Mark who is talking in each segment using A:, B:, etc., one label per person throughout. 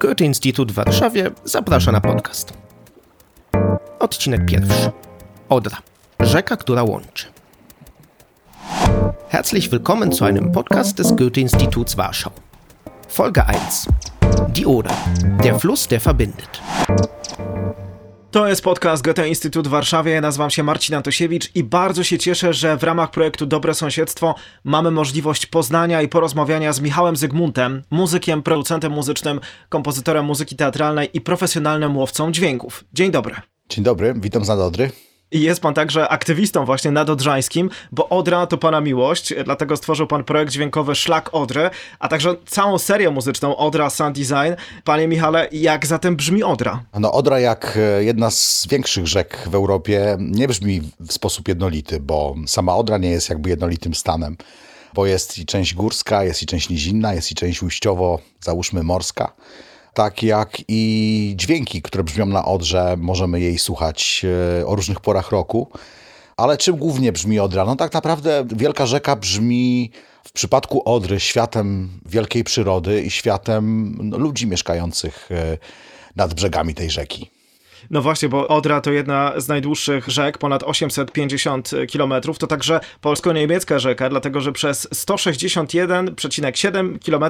A: Goethe Instytut w Warszawie zaprasza na podcast. Odcinek pierwszy. Odra. Rzeka, która łączy. Herzlich willkommen zu einem Podcast des Goethe-Instituts Warschau. Folge 1. Die Oder. Der Fluss, der verbindet.
B: To jest podcast Goethe Instytut w Warszawie. Ja nazywam się Marcin Antosiewicz i bardzo się cieszę, że w ramach projektu Dobre Sąsiedztwo mamy możliwość poznania i porozmawiania z Michałem Zygmuntem, muzykiem, producentem muzycznym, kompozytorem muzyki teatralnej i profesjonalnym łowcą dźwięków. Dzień dobry.
C: Dzień dobry, witam z Nadodry.
B: I jest pan także aktywistą właśnie nadodrzańskim, bo Odra to pana miłość, dlatego stworzył pan projekt dźwiękowy Szlak Odry, a także całą serię muzyczną Odra Sound Design. Panie Michale, jak zatem brzmi Odra?
C: No Odra jak e, jedna z większych rzek w Europie nie brzmi w sposób jednolity, bo sama Odra nie jest jakby jednolitym stanem, bo jest i część górska, jest i część nizinna, jest i część ujściowo, załóżmy morska tak jak i dźwięki, które brzmią na Odrze, możemy jej słuchać e, o różnych porach roku. Ale czym głównie brzmi Odra? No tak naprawdę Wielka Rzeka brzmi w przypadku Odry światem wielkiej przyrody i światem no, ludzi mieszkających e, nad brzegami tej rzeki.
B: No właśnie, bo Odra to jedna z najdłuższych rzek, ponad 850 km. To także polsko-niemiecka rzeka, dlatego że przez 161,7 km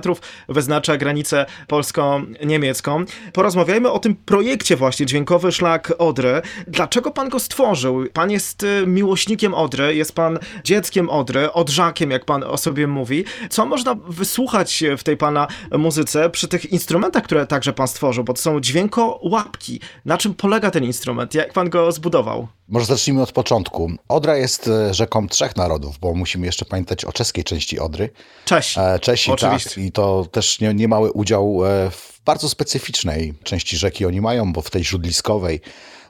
B: wyznacza granicę polsko-niemiecką. Porozmawiajmy o tym projekcie właśnie, Dźwiękowy Szlak Odry. Dlaczego pan go stworzył? Pan jest y, miłośnikiem Odry, jest pan dzieckiem Odry, odrzakiem, jak pan o sobie mówi. Co można wysłuchać w tej pana muzyce przy tych instrumentach, które także pan stworzył, bo to są dźwiękołapki. Na czym polega ten instrument? Jak pan go zbudował?
C: Może zacznijmy od początku. Odra jest e, rzeką trzech narodów, bo musimy jeszcze pamiętać o czeskiej części Odry.
B: Czesi.
C: E, Czesi, Oczywiście. tak. I to też nie, niemały udział e, w bardzo specyficznej części rzeki oni mają, bo w tej źródliskowej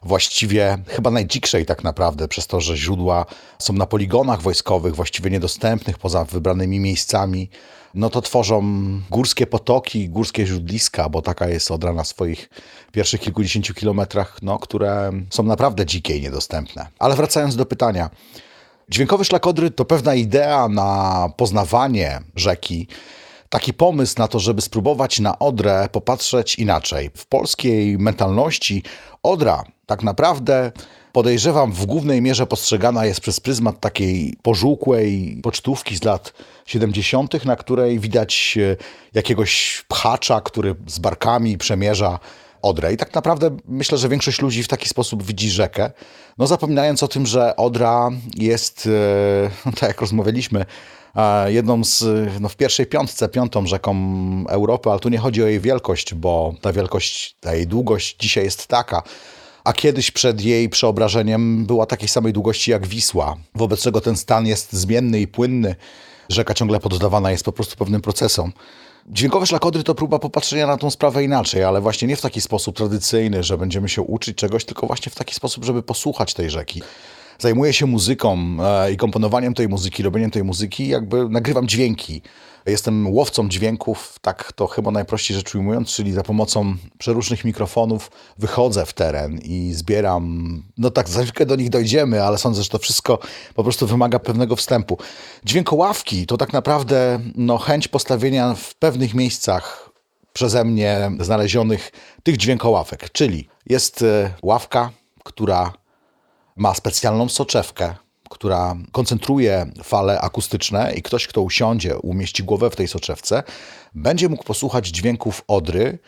C: właściwie chyba najdzikszej tak naprawdę, przez to, że źródła są na poligonach wojskowych, właściwie niedostępnych poza wybranymi miejscami no to tworzą górskie potoki, górskie źródliska, bo taka jest Odra na swoich pierwszych kilkudziesięciu kilometrach, no, które są naprawdę dzikie i niedostępne. Ale wracając do pytania. Dźwiękowy szlak Odry to pewna idea na poznawanie rzeki, taki pomysł na to, żeby spróbować na Odrę popatrzeć inaczej. W polskiej mentalności Odra tak naprawdę podejrzewam w głównej mierze postrzegana jest przez pryzmat takiej pożółkłej pocztówki z lat 70., na której widać e, jakiegoś pchacza, który z barkami przemierza Odrę. I tak naprawdę myślę, że większość ludzi w taki sposób widzi rzekę, no zapominając o tym, że Odra jest, e, tak jak rozmawialiśmy, e, jedną z, no w pierwszej piątce, piątą rzeką Europy, ale tu nie chodzi o jej wielkość, bo ta wielkość, ta jej długość dzisiaj jest taka, a kiedyś przed jej przeobrażeniem była takiej samej długości jak Wisła, wobec czego ten stan jest zmienny i płynny. Rzeka ciągle poddawana jest po prostu pewnym procesom. Dźwiękowe szlakodry to próba popatrzenia na tą sprawę inaczej, ale właśnie nie w taki sposób tradycyjny, że będziemy się uczyć czegoś, tylko właśnie w taki sposób, żeby posłuchać tej rzeki. Zajmuję się muzyką e, i komponowaniem tej muzyki, robieniem tej muzyki, jakby nagrywam dźwięki. Jestem łowcą dźwięków, tak to chyba najprościej rzecz ujmując, czyli za pomocą przeróżnych mikrofonów wychodzę w teren i zbieram. No tak, za chwilkę do nich dojdziemy, ale sądzę, że to wszystko po prostu wymaga pewnego wstępu. Dźwiękoławki to tak naprawdę no, chęć postawienia w pewnych miejscach przeze mnie znalezionych tych dźwiękoławek, czyli jest e, ławka, która ma specjalną soczewkę, która koncentruje fale akustyczne i ktoś, kto usiądzie, umieści głowę w tej soczewce, będzie mógł posłuchać dźwięków odry,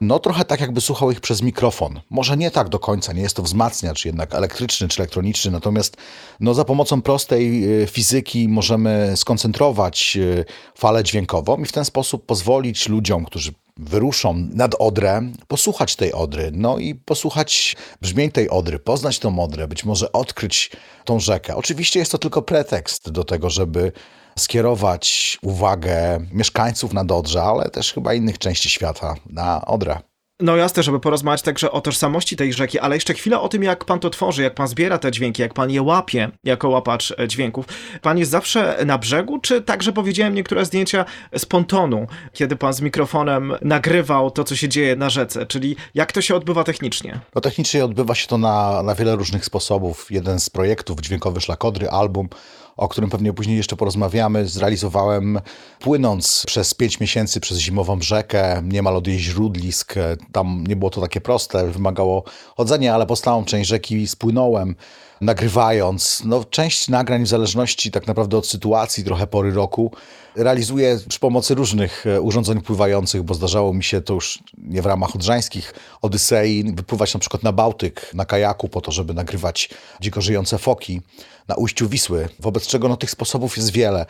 C: no trochę tak jakby słuchał ich przez mikrofon. Może nie tak do końca, nie jest to wzmacniacz jednak elektryczny czy elektroniczny, natomiast no, za pomocą prostej y, fizyki możemy skoncentrować y, falę dźwiękową i w ten sposób pozwolić ludziom, którzy wyruszą nad Odrę, posłuchać tej Odry, no i posłuchać brzmień tej Odry, poznać tą Odrę, być może odkryć tą rzekę. Oczywiście jest to tylko pretekst do tego, żeby skierować uwagę mieszkańców nad Odrze, ale też chyba innych części świata na Odrę.
B: No jasne, żeby porozmawiać także o tożsamości tej rzeki, ale jeszcze chwilę o tym, jak pan to tworzy, jak pan zbiera te dźwięki, jak pan je łapie jako łapacz e, dźwięków. Pan jest zawsze na brzegu, czy także powiedziałem niektóre zdjęcia z pontonu, kiedy pan z mikrofonem nagrywał to, co się dzieje na rzece, czyli jak to się odbywa technicznie?
C: No technicznie odbywa się to na, na wiele różnych sposobów. Jeden z projektów Dźwiękowy Szlakodry, album, o którym pewnie później jeszcze porozmawiamy, zrealizowałem płynąc przez pięć miesięcy przez zimową rzekę, niemal od jej źródlisk. Tam nie było to takie proste, wymagało chodzenia, ale po część rzeki spłynąłem nagrywając. No, część nagrań w zależności tak naprawdę od sytuacji, trochę pory roku, realizuję przy pomocy różnych e, urządzeń pływających, bo zdarzało mi się to już nie w ramach odrzańskich Odysei, wypływać na przykład na Bałtyk, na kajaku po to, żeby nagrywać dziko żyjące foki na ujściu Wisły, wobec czego no, tych sposobów jest wiele.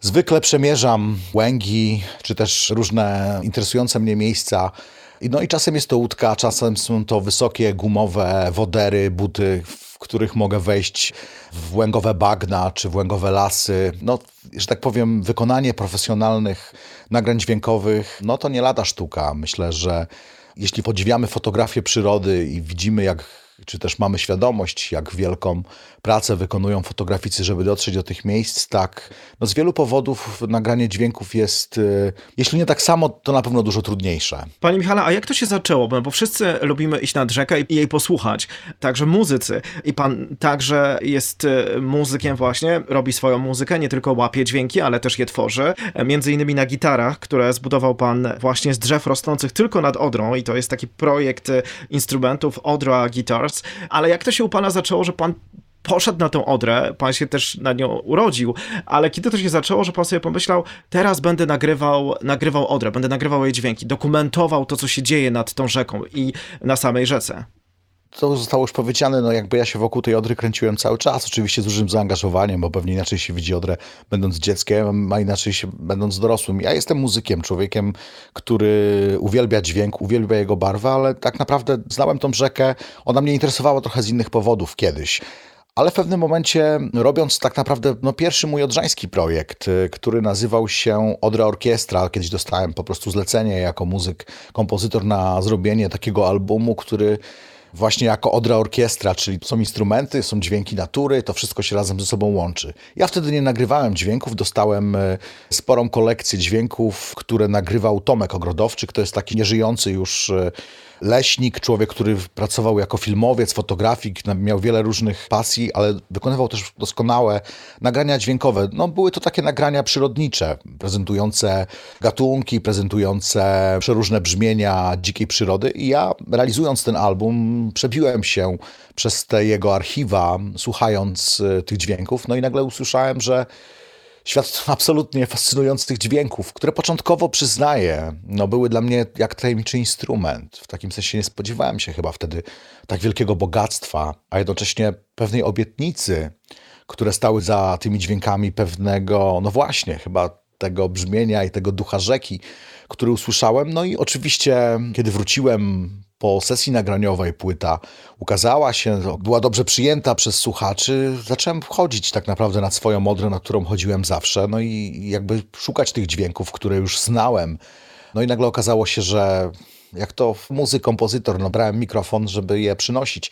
C: Zwykle przemierzam łęgi, czy też różne interesujące mnie miejsca. No i czasem jest to łódka, czasem są to wysokie gumowe wodery, buty, w których mogę wejść w łęgowe bagna czy w łęgowe lasy. No, że tak powiem, wykonanie profesjonalnych nagrań dźwiękowych, no to nie lada sztuka. Myślę, że jeśli podziwiamy fotografię przyrody i widzimy, jak czy też mamy świadomość, jak wielką pracę wykonują fotograficy, żeby dotrzeć do tych miejsc, tak, no z wielu powodów nagranie dźwięków jest, y, jeśli nie tak samo, to na pewno dużo trudniejsze.
B: Panie Michale, a jak to się zaczęło? Bo wszyscy lubimy iść nad rzekę i jej posłuchać, także muzycy. I pan także jest y, muzykiem właśnie, robi swoją muzykę, nie tylko łapie dźwięki, ale też je tworzy. Między innymi na gitarach, które zbudował pan właśnie z drzew rosnących tylko nad Odrą i to jest taki projekt y, instrumentów Odra Guitars. Ale jak to się u pana zaczęło, że pan poszedł na tą Odrę, pan się też na nią urodził, ale kiedy to się zaczęło, że pan sobie pomyślał, teraz będę nagrywał, nagrywał Odrę, będę nagrywał jej dźwięki, dokumentował to, co się dzieje nad tą rzeką i na samej rzece
C: to zostało już powiedziane, no jakby ja się wokół tej Odry kręciłem cały czas, oczywiście z dużym zaangażowaniem, bo pewnie inaczej się widzi Odrę będąc dzieckiem, a inaczej się będąc dorosłym. Ja jestem muzykiem, człowiekiem, który uwielbia dźwięk, uwielbia jego barwę, ale tak naprawdę znałem tą rzekę, ona mnie interesowała trochę z innych powodów kiedyś. Ale w pewnym momencie, robiąc tak naprawdę no, pierwszy mój odrzański projekt, y, który nazywał się Odra Orkiestra, kiedyś dostałem po prostu zlecenie jako muzyk, kompozytor na zrobienie takiego albumu, który właśnie jako Odra Orkiestra, czyli są instrumenty, są dźwięki natury, to wszystko się razem ze sobą łączy. Ja wtedy nie nagrywałem dźwięków, dostałem e, sporą kolekcję dźwięków, które nagrywał Tomek Ogrodowczyk, to jest taki nieżyjący już e, leśnik, człowiek, który pracował jako filmowiec, fotografik, miał wiele różnych pasji, ale wykonywał też doskonałe nagrania dźwiękowe. No, były to takie nagrania przyrodnicze, prezentujące gatunki, prezentujące przeróżne brzmienia dzikiej przyrody i ja realizując ten album przebiłem się przez te jego archiwa, słuchając e, tych dźwięków, no i nagle usłyszałem, że świat absolutnie fascynujących dźwięków, które początkowo przyznaję, no były dla mnie jak tajemniczy instrument. W takim sensie nie spodziewałem się chyba wtedy tak wielkiego bogactwa, a jednocześnie pewnej obietnicy, które stały za tymi dźwiękami pewnego, no właśnie, chyba tego brzmienia i tego ducha rzeki, który usłyszałem. No i oczywiście, kiedy wróciłem po sesji nagraniowej płyta ukazała się, była dobrze przyjęta przez słuchaczy, zacząłem wchodzić tak naprawdę na swoją modrę, na którą chodziłem zawsze, no i jakby szukać tych dźwięków, które już znałem. No i nagle okazało się, że jak to muzyk, kompozytor, no brałem mikrofon, żeby je przynosić.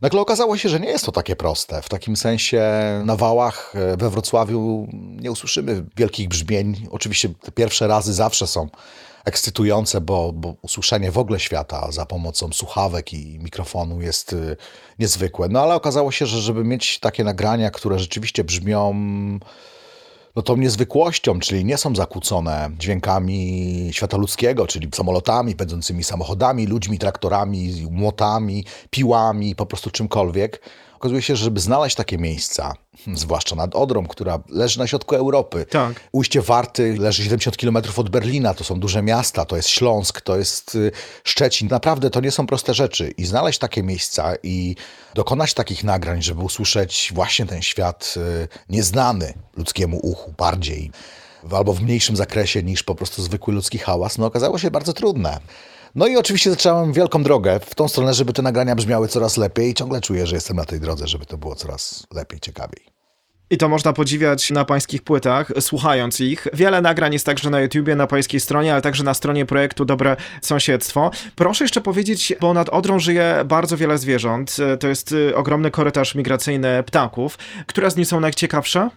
C: Nagle okazało się, że nie jest to takie proste. W takim sensie na wałach e, we Wrocławiu nie usłyszymy wielkich brzmień. Oczywiście te pierwsze razy zawsze są ekscytujące, bo, bo usłyszenie w ogóle świata za pomocą słuchawek i mikrofonu jest y, niezwykłe. No ale okazało się, że żeby mieć takie nagrania, które rzeczywiście brzmią no tą niezwykłością, czyli nie są zakłócone dźwiękami świata ludzkiego, czyli samolotami, pędzącymi samochodami, ludźmi, traktorami, młotami, piłami, po prostu czymkolwiek, Okazuje się, że żeby znaleźć takie miejsca, zwłaszcza nad Odrą, która leży na środku Europy.
B: Tak.
C: Ujście Warty leży 70 km od Berlina, to są duże miasta, to jest Śląsk, to jest y, Szczecin. Naprawdę to nie są proste rzeczy. I znaleźć takie miejsca i dokonać takich nagrań, żeby usłyszeć właśnie ten świat y, nieznany ludzkiemu uchu bardziej albo w mniejszym zakresie niż po prostu zwykły ludzki hałas, no okazało się bardzo trudne. No i oczywiście zacząłem wielką drogę w tą stronę, żeby te nagrania brzmiały coraz lepiej i ciągle czuję, że jestem na tej drodze, żeby to było coraz lepiej, ciekawiej.
B: I to można podziwiać na pańskich płytach, słuchając ich. Wiele nagrań jest także na YouTubie, na pańskiej stronie, ale także na stronie projektu Dobre Sąsiedztwo. Proszę jeszcze powiedzieć, bo nad Odrą żyje bardzo wiele zwierząt. To jest y, ogromny korytarz migracyjny ptaków. Które z nich są najciekawsze?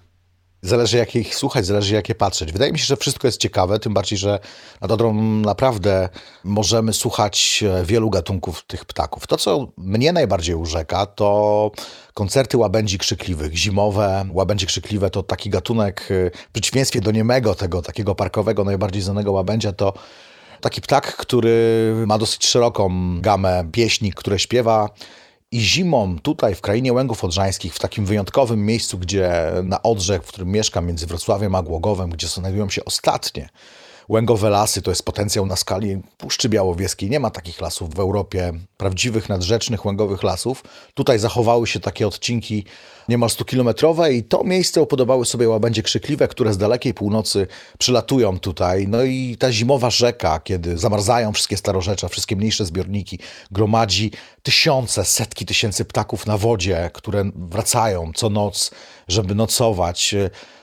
C: Zależy jak ich słuchać, zależy jak je patrzeć. Wydaje mi się, że wszystko jest ciekawe, tym bardziej, że nad Odrą naprawdę możemy słuchać e, wielu gatunków tych ptaków. To, co mnie najbardziej urzeka, to koncerty łabędzi krzykliwych, zimowe. Łabędzie krzykliwe to taki gatunek, e, w przeciwieństwie do niemego, tego takiego parkowego, najbardziej znanego łabędzia, to taki ptak, który ma dosyć szeroką gamę pieśni, które śpiewa i zimą tutaj w krainie Łęgów Odrzańskich, w takim wyjątkowym miejscu, gdzie na Odrze, w którym mieszkam, między Wrocławiem a Głogowem, gdzie znajdują się ostatnie Łęgowe lasy to jest potencjał na skali Puszczy Białowieskiej. Nie ma takich lasów w Europie, prawdziwych, nadrzecznych, łęgowych lasów. Tutaj zachowały się takie odcinki niemal 100-kilometrowe i to miejsce upodobały sobie łabędzie krzykliwe, które z dalekiej północy przylatują tutaj. No i ta zimowa rzeka, kiedy zamarzają wszystkie starorzecza, wszystkie mniejsze zbiorniki, gromadzi tysiące, setki tysięcy ptaków na wodzie, które wracają co noc, żeby nocować.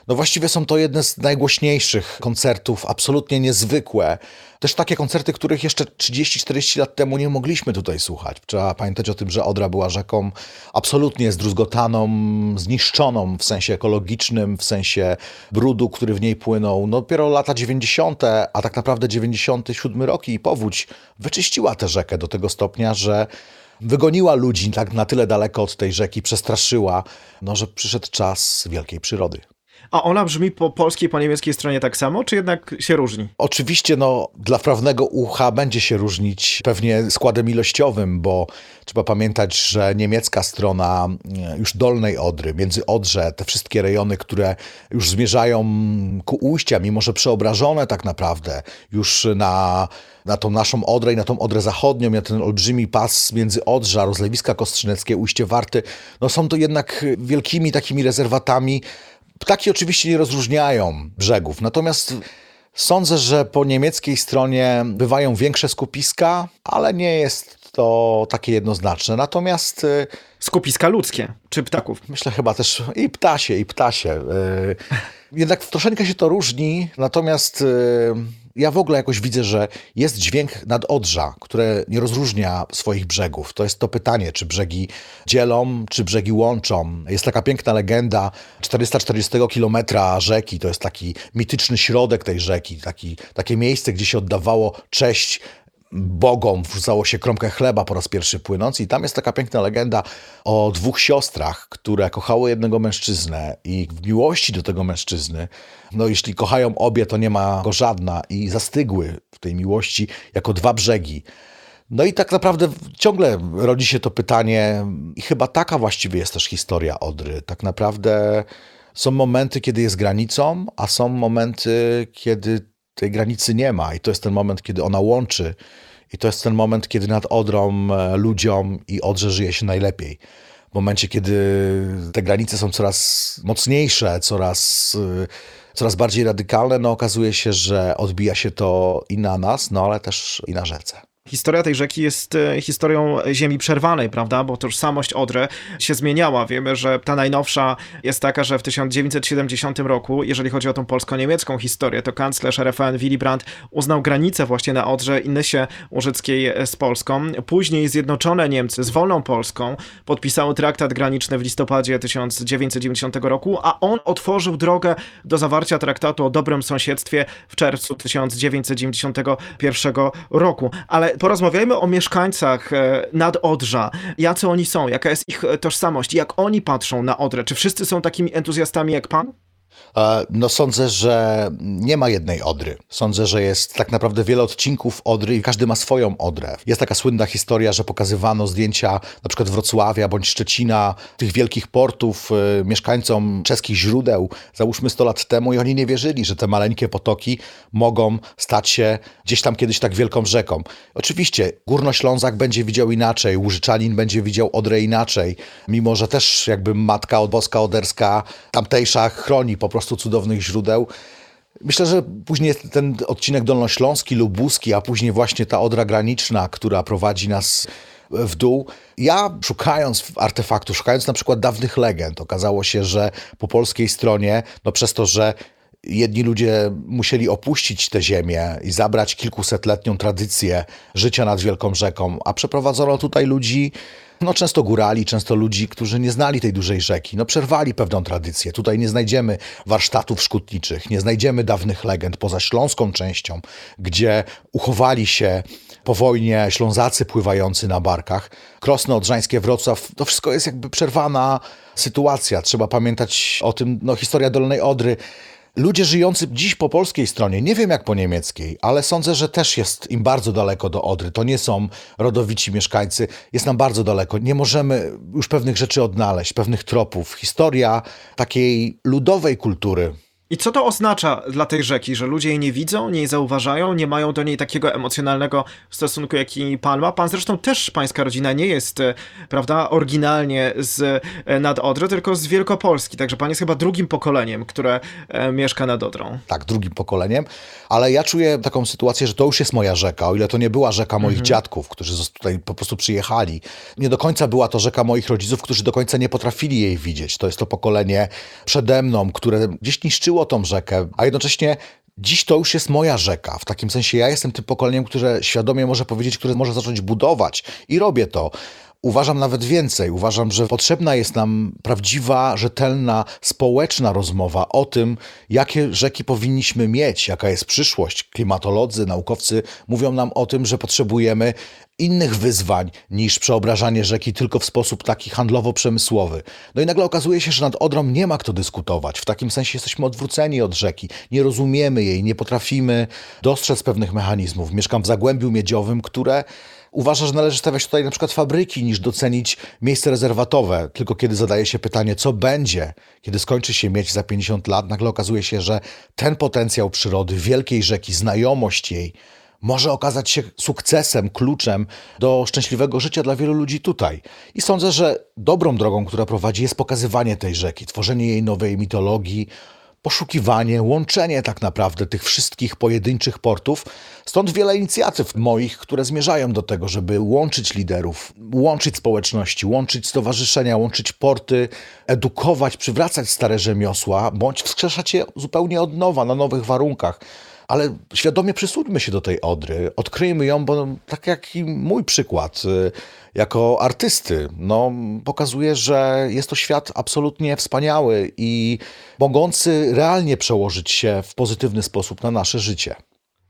C: No właściwie są to jedne z najgłośniejszych koncertów, absolutnie niezwykłe. Też takie koncerty, których jeszcze 30-40 lat temu nie mogliśmy tutaj słuchać. Trzeba pamiętać o tym, że Odra była rzeką absolutnie zdruzgotaną, zniszczoną w sensie ekologicznym, w sensie brudu, który w niej płynął. No dopiero lata 90., a tak naprawdę 97 rok i powódź wyczyściła tę rzekę do tego stopnia, że wygoniła ludzi tak na tyle daleko od tej rzeki, przestraszyła, no, że przyszedł czas wielkiej przyrody.
B: A ona brzmi po polskiej, po niemieckiej stronie tak samo, czy jednak się różni?
C: Oczywiście, no, dla prawnego ucha będzie się różnić pewnie składem ilościowym, bo trzeba pamiętać, że niemiecka strona e, już dolnej Odry, między Odrze, te wszystkie rejony, które już zmierzają ku ujścia, mimo że przeobrażone tak naprawdę już na na tą naszą Odrę i na tą Odrę Zachodnią, na ten olbrzymi pas między Odrza, rozlewiska Kostrzyneckie, Ujście Warty, no są to jednak wielkimi takimi rezerwatami, Ptaki oczywiście nie rozróżniają brzegów, natomiast sądzę, że po niemieckiej stronie bywają większe skupiska, ale nie jest to takie jednoznaczne. Natomiast y,
B: skupiska ludzkie czy ptaków?
C: Myślę chyba też i ptasie, i ptasie. Y, jednak troszeczkę się to różni, natomiast y, ja w ogóle jakoś widzę, że jest dźwięk nad Odrza, które nie rozróżnia swoich brzegów. To jest to pytanie, czy brzegi dzielą, czy brzegi łączą. Jest taka piękna legenda 440 kilometra rzeki, to jest taki mityczny środek tej rzeki, taki, takie miejsce, gdzie się oddawało cześć bogom wrzucało się kromkę chleba po raz pierwszy płynąc i tam jest taka piękna legenda o dwóch siostrach, które kochały jednego mężczyznę i w miłości do tego mężczyzny, no jeśli kochają obie, to nie ma go żadna i zastygły w tej miłości jako dwa brzegi. No i tak naprawdę ciągle rodzi się to pytanie i chyba taka właściwie jest też historia Odry. Tak naprawdę są momenty, kiedy jest granicą, a są momenty, kiedy tej granicy nie ma i to jest ten moment, kiedy ona łączy i to jest ten moment, kiedy nad Odrą e, ludziom i Odrze żyje się najlepiej. W momencie, kiedy te granice są coraz mocniejsze, coraz, e, coraz bardziej radykalne, no okazuje się, że odbija się to i na nas, no ale też i na rzece.
B: Historia tej rzeki jest e, historią ziemi przerwanej, prawda? Bo tożsamość Odry się zmieniała. Wiemy, że ta najnowsza jest taka, że w 1970 roku, jeżeli chodzi o tą polsko-niemiecką historię, to kanclerz RFN Willy Brandt uznał granicę właśnie na Odrze i Nysie Łużyckiej z Polską. Później Zjednoczone Niemcy z wolną Polską podpisały traktat graniczny w listopadzie 1990 roku, a on otworzył drogę do zawarcia traktatu o dobrym sąsiedztwie w czerwcu 1991 roku. Ale porozmawiajmy o mieszkańcach e, nad Odrza. Jacy oni są, jaka jest ich e, tożsamość, jak oni patrzą na Odrę. Czy wszyscy są takimi entuzjastami jak pan?
C: E, no sądzę, że nie ma jednej Odry. Sądzę, że jest tak naprawdę wiele odcinków Odry i każdy ma swoją Odrę. Jest taka słynna historia, że pokazywano zdjęcia na przykład Wrocławia bądź Szczecina, tych wielkich portów y, mieszkańcom czeskich źródeł, załóżmy 100 lat temu i oni nie wierzyli, że te maleńkie potoki mogą stać się gdzieś tam kiedyś tak wielką rzeką. Oczywiście Górnoślązak będzie widział inaczej, Łużyczanin będzie widział Odrę inaczej, mimo że też jakby matka boska oderska tamtejsza chroni po prostu cudownych źródeł. Myślę, że później ten odcinek dolnośląski, lubuski, a później właśnie ta odra graniczna, która prowadzi nas w dół. Ja szukając artefaktu, szukając na przykład dawnych legend, okazało się, że po polskiej stronie, no przez to, że jedni ludzie musieli opuścić tę ziemię i zabrać kilkusetletnią tradycję życia nad wielką rzeką, a przeprowadzono tutaj ludzi, no często górali, często ludzi, którzy nie znali tej dużej rzeki, no przerwali pewną tradycję. Tutaj nie znajdziemy warsztatów szkutniczych, nie znajdziemy dawnych legend poza śląską częścią, gdzie uchowali się po wojnie Ślązacy pływający na barkach. Krosno Odrzańskie, Wrocław, to wszystko jest jakby przerwana sytuacja. Trzeba pamiętać o tym, no historia Dolnej Odry Ludzie żyjący dziś po polskiej stronie, nie wiem jak po niemieckiej, ale sądzę, że też jest im bardzo daleko do Odry. To nie są rodowici mieszkańcy, jest nam bardzo daleko. Nie możemy już pewnych rzeczy odnaleźć, pewnych tropów. Historia takiej ludowej kultury,
B: i co to oznacza dla tej rzeki, że ludzie jej nie widzą, nie jej zauważają, nie mają do niej takiego emocjonalnego stosunku, jaki pan ma? Pan zresztą też, pańska rodzina nie jest, e, prawda, oryginalnie z e, nad tylko z Wielkopolski, także pan jest chyba drugim pokoleniem, które e, mieszka nad Odrą.
C: Tak, drugim pokoleniem, ale ja czuję taką sytuację, że to już jest moja rzeka, o ile to nie była rzeka moich mhm. dziadków, którzy tutaj po prostu przyjechali. Nie do końca była to rzeka moich rodziców, którzy do końca nie potrafili jej widzieć. To jest to pokolenie przede mną, które gdzieś niszczyło tą rzekę, a jednocześnie Dziś to już jest moja rzeka. W takim sensie ja jestem tym pokoleniem, które świadomie może powiedzieć, które może zacząć budować i robię to. Uważam nawet więcej. Uważam, że potrzebna jest nam prawdziwa, rzetelna, społeczna rozmowa o tym, jakie rzeki powinniśmy mieć, jaka jest przyszłość. Klimatolodzy, naukowcy mówią nam o tym, że potrzebujemy innych wyzwań niż przeobrażanie rzeki tylko w sposób taki handlowo-przemysłowy. No i nagle okazuje się, że nad Odrą nie ma kto dyskutować. W takim sensie jesteśmy odwróceni od rzeki. Nie rozumiemy jej, nie potrafimy dostrzec pewnych mechanizmów. Mieszkam w Zagłębiu Miedziowym, które uważa, że należy stawiać tutaj na przykład fabryki, niż docenić miejsce rezerwatowe. Tylko kiedy zadaje się pytanie, co będzie, kiedy skończy się mieć za 50 lat, nagle okazuje się, że ten potencjał przyrody, wielkiej rzeki, znajomość jej, może okazać się sukcesem, kluczem do szczęśliwego życia dla wielu ludzi tutaj. I sądzę, że dobrą drogą, która prowadzi, jest pokazywanie tej rzeki, tworzenie jej nowej mitologii, poszukiwanie, łączenie tak naprawdę tych wszystkich pojedynczych portów. Stąd wiele inicjatyw moich, które zmierzają do tego, żeby łączyć liderów, łączyć społeczności, łączyć stowarzyszenia, łączyć porty, edukować, przywracać stare rzemiosła, bądź wskrzeszać je zupełnie od nowa, na nowych warunkach ale świadomie przysłuchajmy się do tej Odry, odkryjmy ją, bo tak jak i mój przykład y, jako artysty, no, pokazuje, że jest to świat absolutnie wspaniały i mogący realnie przełożyć się w pozytywny sposób na nasze życie.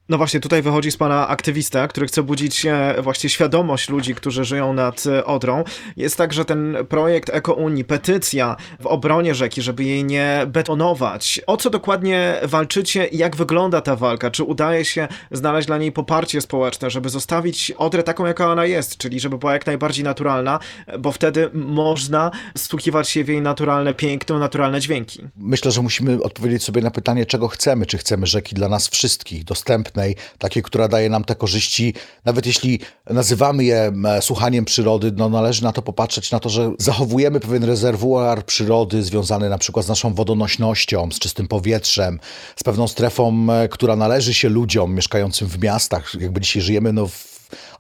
B: No właśnie, tutaj wychodzi z pana aktywista, który chce budzić właśnie świadomość ludzi, którzy żyją nad e, Odrą. Jest tak, że ten projekt Eko-Unii, petycja w obronie rzeki, żeby jej nie betonować. O co dokładnie walczycie i jak wygląda ta walka? Czy udaje się znaleźć dla niej poparcie społeczne, żeby zostawić Odrę taką, jaka ona jest, czyli żeby była jak najbardziej naturalna, bo wtedy można wsłuchiwać się w jej naturalne piękno, naturalne dźwięki?
C: Myślę, że musimy odpowiedzieć sobie na pytanie, czego chcemy. Czy chcemy rzeki dla nas wszystkich, dostępne dostępnej, takiej, która daje nam te korzyści. Nawet jeśli nazywamy je słuchaniem przyrody, no należy na to popatrzeć, na to, że zachowujemy pewien rezerwuar przyrody związany na przykład z naszą wodonośnością, z czystym powietrzem, z pewną strefą, która należy się ludziom mieszkającym w miastach. Jakby dzisiaj żyjemy no, w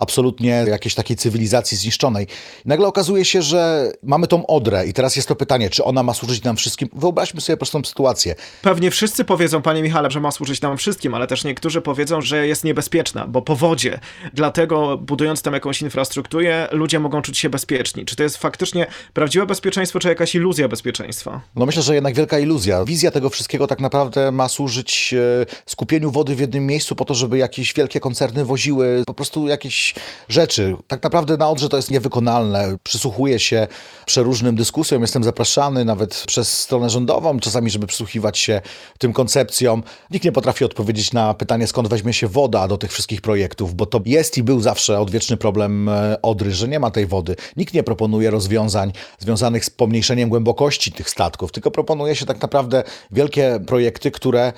C: absolutnie jakiejś takiej cywilizacji zniszczonej. I nagle okazuje się, że mamy tą Odrę i teraz jest to pytanie, czy ona ma służyć nam wszystkim? Wyobraźmy sobie prostą sytuację.
B: Pewnie wszyscy powiedzą, panie Michale, że ma służyć nam wszystkim, ale też niektórzy powiedzą, że jest niebezpieczna, bo po wodzie. Dlatego budując tam jakąś infrastrukturę, ludzie mogą czuć się bezpieczni. Czy to jest faktycznie prawdziwe bezpieczeństwo, czy jakaś iluzja bezpieczeństwa?
C: No myślę, że jednak wielka iluzja. Wizja tego wszystkiego tak naprawdę ma służyć e, skupieniu wody w jednym miejscu po to, żeby jakieś wielkie koncerny woziły po prostu jakieś rzeczy. Tak naprawdę na Odrze to jest niewykonalne. Przysłuchuję się przeróżnym dyskusjom, jestem zapraszany nawet przez stronę rządową, czasami, żeby przysłuchiwać się tym koncepcjom. Nikt nie potrafi odpowiedzieć na pytanie, skąd weźmie się woda do tych wszystkich projektów, bo to jest i był zawsze odwieczny problem e, Odry, że nie ma tej wody. Nikt nie proponuje rozwiązań związanych z pomniejszeniem głębokości tych statków, tylko proponuje się tak naprawdę wielkie projekty, które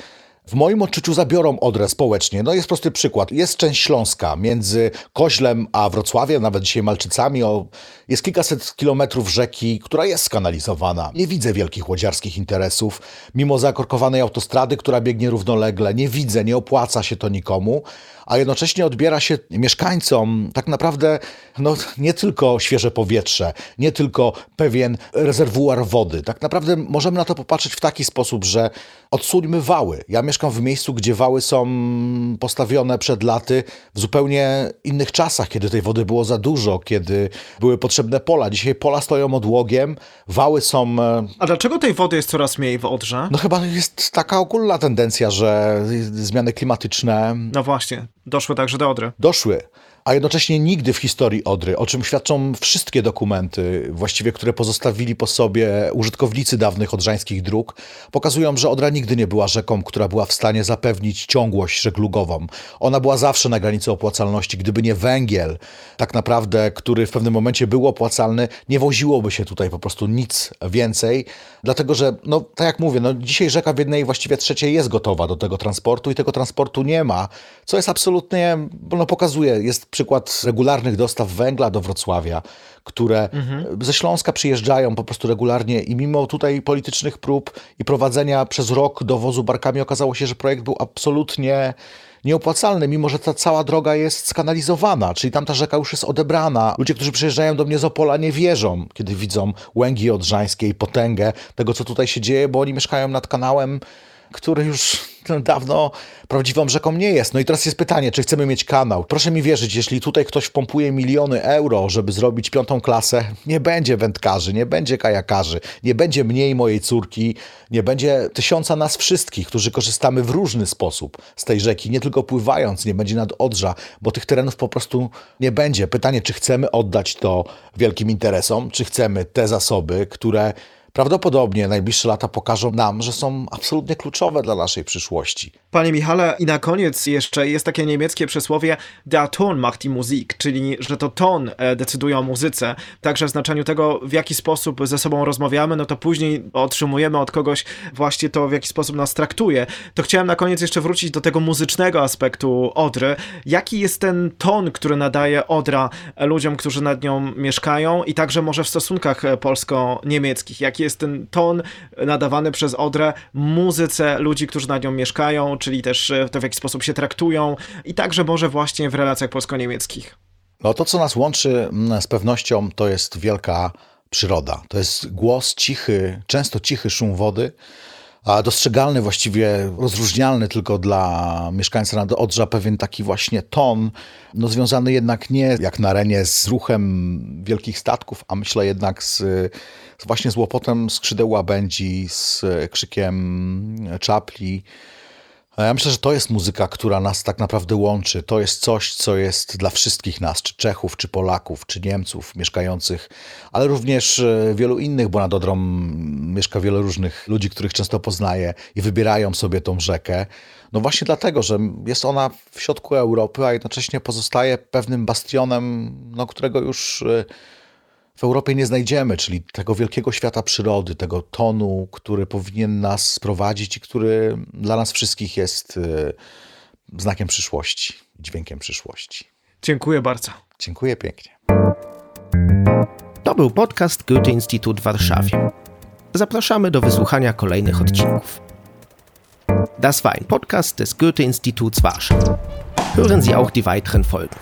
C: w moim odczuciu zabiorą Odrę społecznie. No jest prosty przykład. Jest część Śląska między Koźlem a Wrocławiem, nawet dzisiaj Malczycami. O, jest kilkaset kilometrów rzeki, która jest skanalizowana. Nie widzę wielkich łodziarskich interesów. Mimo zakorkowanej autostrady, która biegnie równolegle, nie widzę, nie opłaca się to nikomu. A jednocześnie odbiera się mieszkańcom tak naprawdę no, nie tylko świeże powietrze, nie tylko pewien rezerwuar wody. Tak naprawdę możemy na to popatrzeć w taki sposób, że odsuńmy wały. Ja mieszkam w miejscu, gdzie wały są postawione przed laty w zupełnie innych czasach, kiedy tej wody było za dużo, kiedy były potrzebne pola. Dzisiaj pola stoją odłogiem, wały są... e,
B: A dlaczego tej wody jest coraz mniej w Odrze?
C: No chyba jest taka ogólna tendencja, że zmiany klimatyczne
B: No właśnie, doszły także do Odry.
C: doszły, a jednocześnie nigdy w historii Odry, o czym świadczą wszystkie dokumenty, właściwie które pozostawili po sobie użytkownicy dawnych odrzańskich dróg, pokazują, że Odra nigdy nie była rzeką, która była w stanie zapewnić ciągłość żeglugową. Ona była zawsze na granicy opłacalności. Gdyby nie węgiel, tak naprawdę, który w pewnym momencie był opłacalny, nie woziłoby się tutaj po prostu nic więcej, dlatego że, no tak jak mówię, no, dzisiaj rzeka w jednej właściwie trzeciej jest gotowa do tego transportu i tego transportu nie ma, co jest absolutnie, no pokazuje, jest przykład regularnych dostaw węgla do Wrocławia, które ze Śląska przyjeżdżają po prostu regularnie i mimo tutaj politycznych prób i prowadzenia przez rok dowozu barkami okazało się, że projekt był absolutnie nieopłacalny, mimo że ta cała droga jest skanalizowana, czyli tamta rzeka już jest odebrana. Ludzie, którzy przyjeżdżają do mnie z Opola nie wierzą, kiedy widzą Łęgi Odrzańskie i potęgę tego, co tutaj się dzieje, bo oni mieszkają nad kanałem, który już dawno prawdziwą rzeką nie jest. No i teraz jest pytanie, czy chcemy mieć kanał? Proszę mi wierzyć, jeśli tutaj ktoś wpompuje miliony euro, żeby zrobić piątą klasę, nie będzie wędkarzy, nie będzie kajakarzy, nie będzie mniej mojej córki, nie będzie tysiąca nas wszystkich, którzy korzystamy w różny sposób z tej rzeki, nie tylko pływając, nie będzie nad Odrza, bo tych terenów po prostu nie będzie. Pytanie, czy chcemy oddać to wielkim interesom, czy chcemy te zasoby, które prawdopodobnie najbliższe lata pokażą nam, że są absolutnie kluczowe dla naszej przyszłości.
B: Panie Michale, i na koniec jeszcze jest takie niemieckie przysłowie Der Ton macht die Musik, czyli że to ton e, decyduje o muzyce. Także w znaczeniu tego, w jaki sposób ze sobą rozmawiamy, no to później otrzymujemy od kogoś właśnie to, w jaki sposób nas traktuje. To chciałem na koniec jeszcze wrócić do tego muzycznego aspektu Odry. Jaki jest ten ton, który nadaje Odra ludziom, którzy nad nią mieszkają i także może w stosunkach e, polsko-niemieckich? Jaki jest ten ton nadawany przez Odrę muzyce ludzi, którzy nad nią mieszkają, czyli też e, to, w jaki sposób się traktują i także może właśnie w relacjach polsko-niemieckich.
C: No to, co nas łączy mm, z pewnością, to jest wielka przyroda. To jest głos cichy, często cichy szum wody, a dostrzegalny właściwie, rozróżnialny tylko dla mieszkańca nad Odrza, pewien taki właśnie ton, no związany jednak nie jak na arenie z ruchem wielkich statków, a myślę jednak z właśnie z łopotem skrzydeł łabędzi, z krzykiem czapli, ja myślę, że to jest muzyka, która nas tak naprawdę łączy. To jest coś, co jest dla wszystkich nas, czy Czechów, czy Polaków, czy Niemców mieszkających, ale również e, wielu innych, bo nad Odrą mieszka wiele różnych ludzi, których często poznaję i wybierają sobie tą rzekę. No właśnie dlatego, że jest ona w środku Europy, a jednocześnie pozostaje pewnym bastionem, no, którego już e, w Europie nie znajdziemy, czyli tego wielkiego świata przyrody, tego tonu, który powinien nas sprowadzić i który dla nas wszystkich jest y, znakiem przyszłości, dźwiękiem przyszłości.
B: Dziękuję bardzo.
C: Dziękuję pięknie.
A: To był podcast Goethe-Institut w Warszawie. Zapraszamy do wysłuchania kolejnych odcinków. Das war ein Podcast des Goethe-Instituts Warschau. Hören Sie auch die weiteren Folgen.